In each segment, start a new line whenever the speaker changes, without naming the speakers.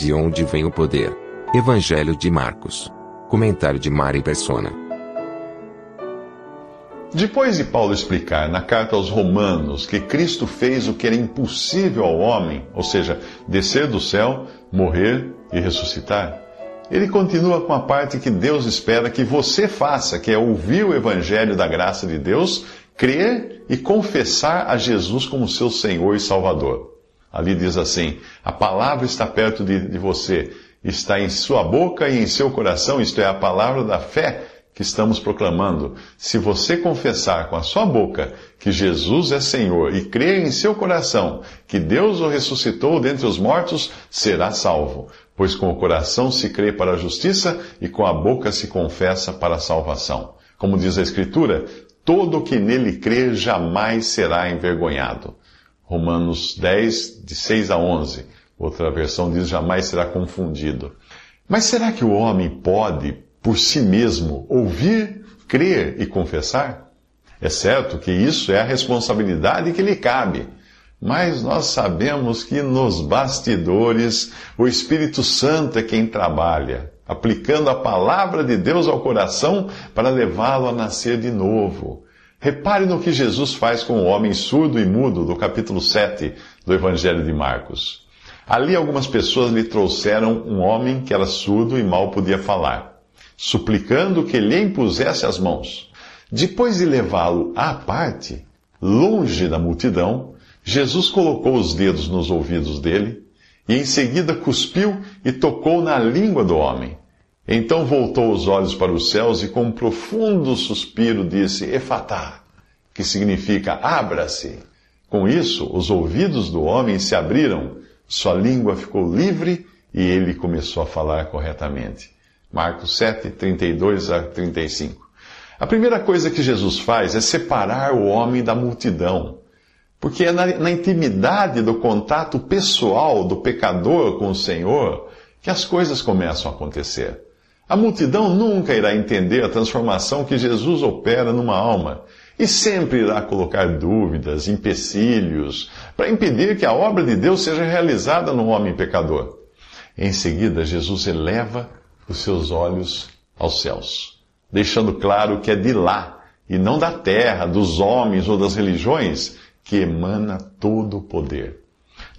De onde vem o poder? Evangelho de Marcos. Comentário de Mari Persona.
Depois de Paulo explicar na carta aos Romanos que Cristo fez o que era impossível ao homem, ou seja, descer do céu, morrer e ressuscitar, ele continua com a parte que Deus espera que você faça, que é ouvir o Evangelho da graça de Deus, crer e confessar a Jesus como seu Senhor e Salvador. Ali diz assim: a palavra está perto de, de você, está em sua boca e em seu coração, isto é, a palavra da fé que estamos proclamando. Se você confessar com a sua boca que Jesus é Senhor e crer em seu coração que Deus o ressuscitou dentre os mortos, será salvo. Pois com o coração se crê para a justiça e com a boca se confessa para a salvação. Como diz a Escritura, todo que nele crê jamais será envergonhado. Romanos 10, de 6 a 11. Outra versão diz: jamais será confundido. Mas será que o homem pode, por si mesmo, ouvir, crer e confessar? É certo que isso é a responsabilidade que lhe cabe. Mas nós sabemos que nos bastidores o Espírito Santo é quem trabalha, aplicando a palavra de Deus ao coração para levá-lo a nascer de novo. Repare no que Jesus faz com o homem surdo e mudo do capítulo 7 do Evangelho de Marcos. Ali algumas pessoas lhe trouxeram um homem que era surdo e mal podia falar, suplicando que lhe impusesse as mãos. Depois de levá-lo à parte, longe da multidão, Jesus colocou os dedos nos ouvidos dele e em seguida cuspiu e tocou na língua do homem. Então voltou os olhos para os céus e com um profundo suspiro disse, Efatá, que significa abra-se. Com isso, os ouvidos do homem se abriram, sua língua ficou livre e ele começou a falar corretamente. Marcos 7, 32 a 35. A primeira coisa que Jesus faz é separar o homem da multidão. Porque é na, na intimidade do contato pessoal do pecador com o Senhor que as coisas começam a acontecer. A multidão nunca irá entender a transformação que Jesus opera numa alma e sempre irá colocar dúvidas, empecilhos, para impedir que a obra de Deus seja realizada no homem pecador. Em seguida, Jesus eleva os seus olhos aos céus, deixando claro que é de lá, e não da terra, dos homens ou das religiões, que emana todo o poder.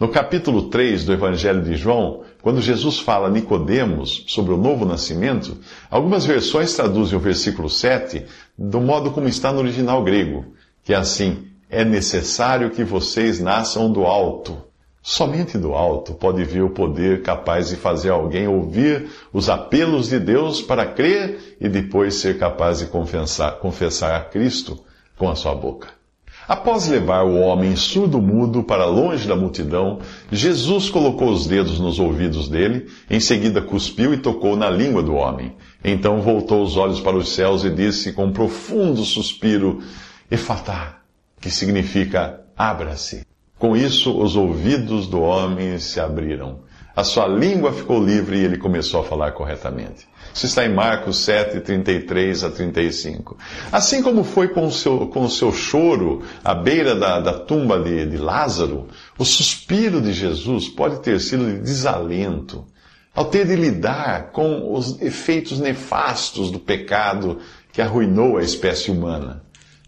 No capítulo 3 do Evangelho de João, quando Jesus fala a Nicodemos sobre o novo nascimento, algumas versões traduzem o versículo 7 do modo como está no original grego, que é assim: é necessário que vocês nasçam do alto. Somente do alto pode vir o poder capaz de fazer alguém ouvir os apelos de Deus para crer e depois ser capaz de confessar, confessar a Cristo com a sua boca. Após levar o homem surdo-mudo para longe da multidão, Jesus colocou os dedos nos ouvidos dele, em seguida cuspiu e tocou na língua do homem. Então voltou os olhos para os céus e disse com um profundo suspiro, Efatá, que significa abra-se. Com isso, os ouvidos do homem se abriram. A sua língua ficou livre e ele começou a falar corretamente. Isso está em Marcos 7, 33 a 35. Assim como foi com o seu, com o seu choro à beira da, da tumba de, de Lázaro, o suspiro de Jesus pode ter sido de desalento, ao ter de lidar com os efeitos nefastos do pecado que arruinou a espécie humana.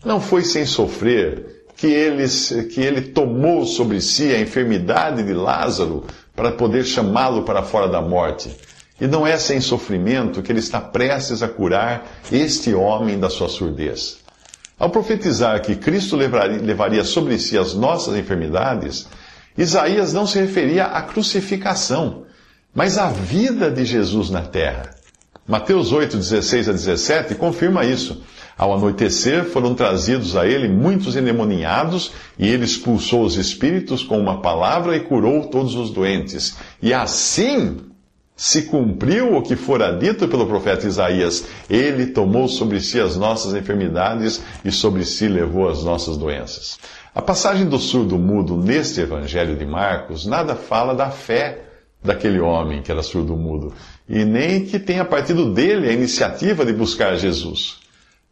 Não foi sem sofrer que ele, que ele tomou sobre si a enfermidade de Lázaro para poder chamá-lo para fora da morte. E não é sem sofrimento que ele está prestes a curar este homem da sua surdez. Ao profetizar que Cristo levaria, sobre si as nossas enfermidades, Isaías não se referia à crucificação, mas à vida de Jesus na terra. Mateus 8, 16 a 17 confirma isso. Ao anoitecer, foram trazidos a ele muitos endemoniados, e ele expulsou os espíritos com uma palavra e curou todos os doentes. E assim se cumpriu o que fora dito pelo profeta Isaías: Ele tomou sobre si as nossas enfermidades e sobre si levou as nossas doenças. A passagem do surdo mudo neste evangelho de Marcos nada fala da fé daquele homem que era surdo mudo, e nem que tenha partido dele a iniciativa de buscar Jesus.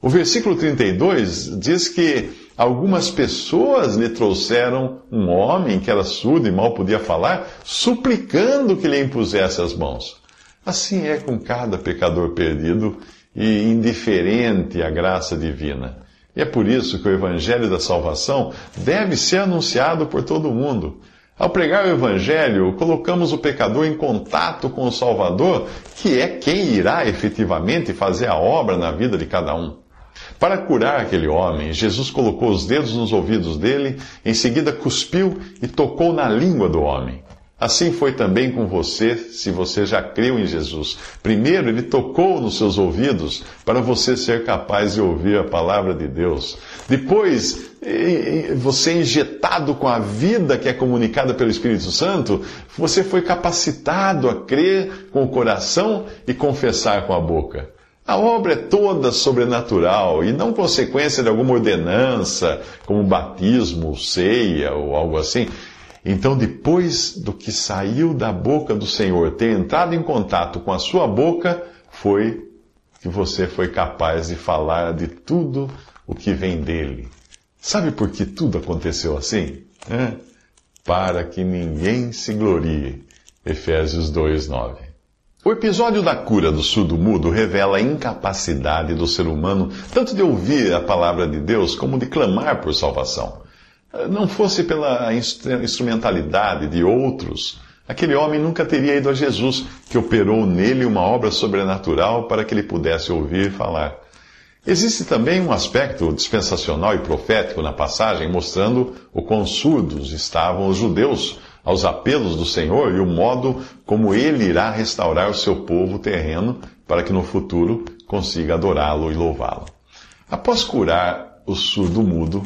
O versículo 32 diz que algumas pessoas lhe trouxeram um homem que era surdo e mal podia falar, suplicando que lhe impusesse as mãos. Assim é com cada pecador perdido e indiferente à graça divina. E é por isso que o Evangelho da Salvação deve ser anunciado por todo mundo. Ao pregar o Evangelho, colocamos o pecador em contato com o Salvador, que é quem irá efetivamente fazer a obra na vida de cada um. Para curar aquele homem, Jesus colocou os dedos nos ouvidos dele, em seguida cuspiu e tocou na língua do homem. Assim foi também com você, se você já creu em Jesus. Primeiro, ele tocou nos seus ouvidos para você ser capaz de ouvir a palavra de Deus. Depois, você injetado com a vida que é comunicada pelo Espírito Santo, você foi capacitado a crer com o coração e confessar com a boca. A obra é toda sobrenatural e não consequência de alguma ordenança, como batismo, ceia ou algo assim. Então, depois do que saiu da boca do Senhor, ter entrado em contato com a sua boca, foi que você foi capaz de falar de tudo o que vem dele. Sabe por que tudo aconteceu assim? É? Para que ninguém se glorie. Efésios 2, 9. O episódio da cura do surdo-mudo revela a incapacidade do ser humano tanto de ouvir a palavra de Deus como de clamar por salvação. Não fosse pela instrumentalidade de outros, aquele homem nunca teria ido a Jesus, que operou nele uma obra sobrenatural para que ele pudesse ouvir e falar. Existe também um aspecto dispensacional e profético na passagem, mostrando o quão surdos estavam os judeus aos apelos do Senhor e o modo como ele irá restaurar o seu povo terreno para que no futuro consiga adorá-lo e louvá-lo. Após curar o surdo-mudo,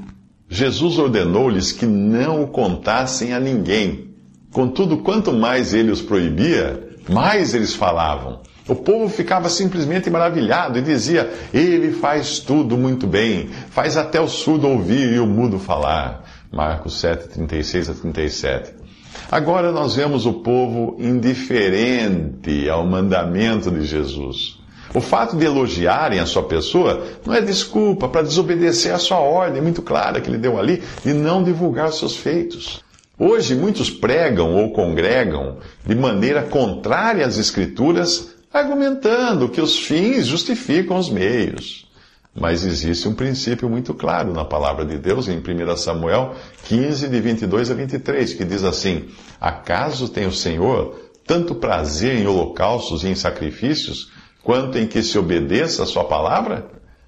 Jesus ordenou-lhes que não o contassem a ninguém. Contudo, quanto mais ele os proibia, mais eles falavam. O povo ficava simplesmente maravilhado e dizia: Ele faz tudo muito bem, faz até o surdo ouvir e o mudo falar. Marcos 7, 36 a 37. Agora nós vemos o povo indiferente ao mandamento de Jesus. O fato de elogiarem a sua pessoa não é desculpa para desobedecer a sua ordem muito clara que ele deu ali de não divulgar seus feitos. Hoje, muitos pregam ou congregam de maneira contrária às Escrituras, argumentando que os fins justificam os meios. Mas existe um princípio muito claro na palavra de Deus, em 1 Samuel 15, de 22 a 23, que diz assim: Acaso tem o Senhor tanto prazer em holocaustos e em sacrifícios, quanto em que se obedeça a sua palavra?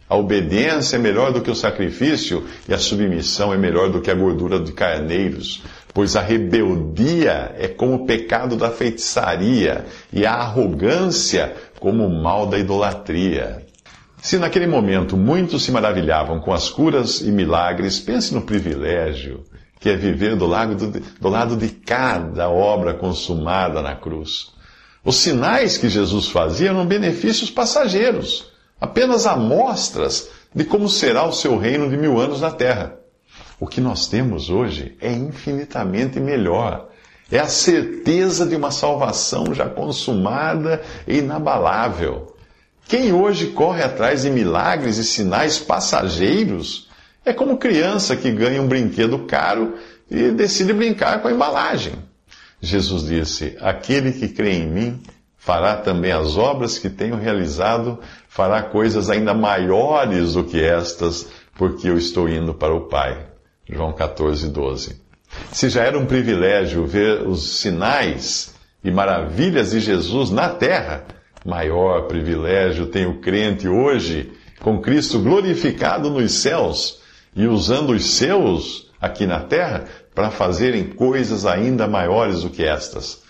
A obediência é melhor do que o sacrifício, e a submissão é melhor do que a gordura de carneiros. Pois a rebeldia é como o pecado da feitiçaria, e a arrogância como o mal da idolatria. Se naquele momento muitos se maravilhavam com as curas e milagres, pense no privilégio que é viver do lado, do, do lado de cada obra consumada na cruz. Os sinais que Jesus fazia eram benefícios passageiros, apenas amostras de como será o seu reino de mil anos na terra. O que nós temos hoje é infinitamente melhor. É a certeza de uma salvação já consumada e inabalável. Quem hoje corre atrás de milagres e sinais passageiros é como criança que ganha um brinquedo caro e decide brincar com a embalagem. Jesus disse: Aquele que crê em mim fará também as obras que tenho realizado, fará coisas ainda maiores do que estas, porque eu estou indo para o Pai. João 14, 12. Se já era um privilégio ver os sinais e maravilhas de Jesus na terra, maior privilégio tem o crente hoje, com Cristo glorificado nos céus e usando os seus aqui na terra para fazerem coisas ainda maiores do que estas.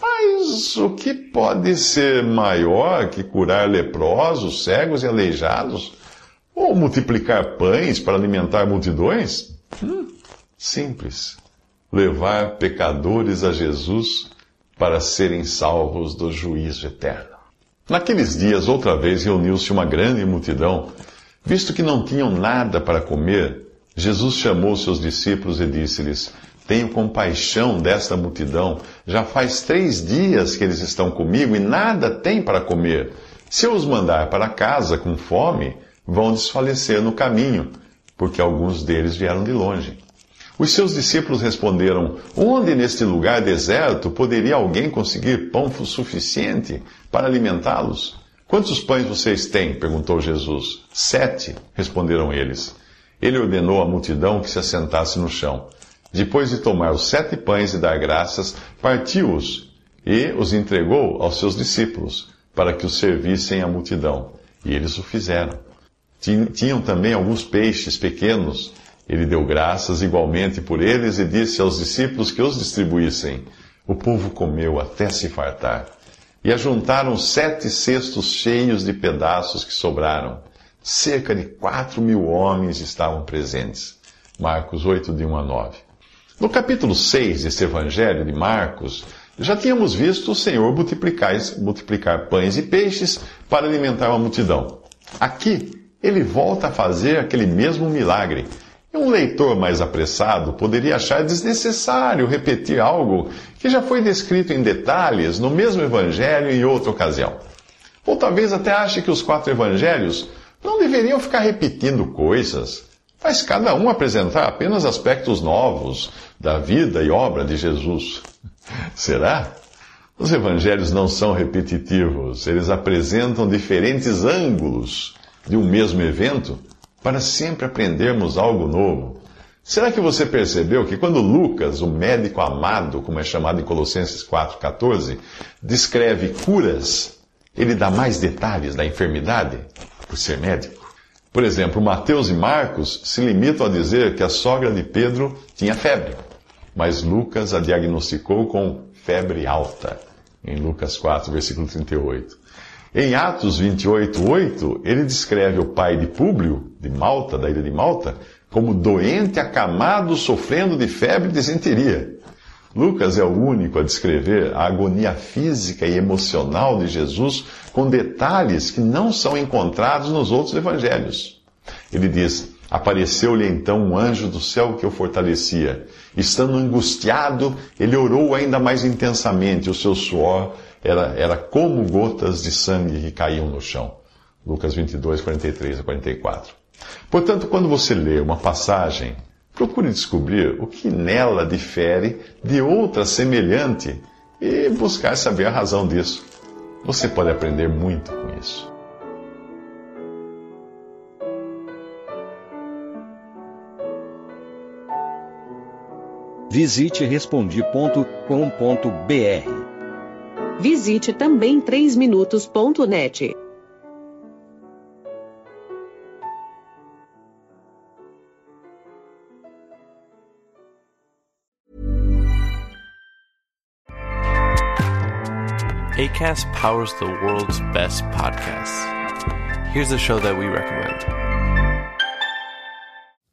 Mas o que pode ser maior que curar leprosos, cegos e aleijados? Ou multiplicar pães para alimentar multidões? Hum, simples. Levar pecadores a Jesus para serem salvos do juízo eterno. Naqueles dias, outra vez, reuniu-se uma grande multidão. Visto que não tinham nada para comer, Jesus chamou seus discípulos e disse-lhes: Tenho compaixão desta multidão. Já faz três dias que eles estão comigo e nada têm para comer. Se eu os mandar para casa com fome, vão desfalecer no caminho, porque alguns deles vieram de longe. Os seus discípulos responderam: Onde neste lugar deserto poderia alguém conseguir pão suficiente para alimentá-los? Quantos pães vocês têm? perguntou Jesus. Sete, responderam eles. Ele ordenou à multidão que se assentasse no chão. Depois de tomar os sete pães e dar graças, partiu-os e os entregou aos seus discípulos, para que os servissem à multidão. E eles o fizeram. Tinham também alguns peixes pequenos ele deu graças igualmente por eles e disse aos discípulos que os distribuíssem. O povo comeu até se fartar. E ajuntaram sete cestos cheios de pedaços que sobraram. Cerca de quatro mil homens estavam presentes. Marcos 8, de 1 a 9. No capítulo 6 deste Evangelho de Marcos, já tínhamos visto o Senhor multiplicar, multiplicar pães e peixes para alimentar uma multidão. Aqui, ele volta a fazer aquele mesmo milagre um leitor mais apressado poderia achar desnecessário repetir algo que já foi descrito em detalhes no mesmo evangelho em outra ocasião. Ou talvez até ache que os quatro evangelhos não deveriam ficar repetindo coisas, mas cada um apresentar apenas aspectos novos da vida e obra de Jesus. Será? Os evangelhos não são repetitivos, eles apresentam diferentes ângulos de um mesmo evento para sempre aprendermos algo novo. Será que você percebeu que quando Lucas, o médico amado, como é chamado em Colossenses 4,14, descreve curas, ele dá mais detalhes da enfermidade por ser médico? Por exemplo, Mateus e Marcos se limitam a dizer que a sogra de Pedro tinha febre, mas Lucas a diagnosticou com febre alta, em Lucas 4, versículo 38. Em Atos 28, 8, ele descreve o pai de Públio, de Malta, da ilha de Malta, como doente, acamado, sofrendo de febre e desenteria. Lucas é o único a descrever a agonia física e emocional de Jesus com detalhes que não são encontrados nos outros evangelhos. Ele diz: Apareceu-lhe então um anjo do céu que o fortalecia. Estando angustiado, ele orou ainda mais intensamente, o seu suor era, era como gotas de sangue que caíam no chão. Lucas 22, 43 a 44. Portanto, quando você lê uma passagem, procure descobrir o que nela difere de outra semelhante e buscar saber a razão disso. Você pode aprender muito com isso.
Visite respondi.com.br
Visite também 3minutos.net.
ACAST powers the world's best podcasts. Here's a show that we recommend.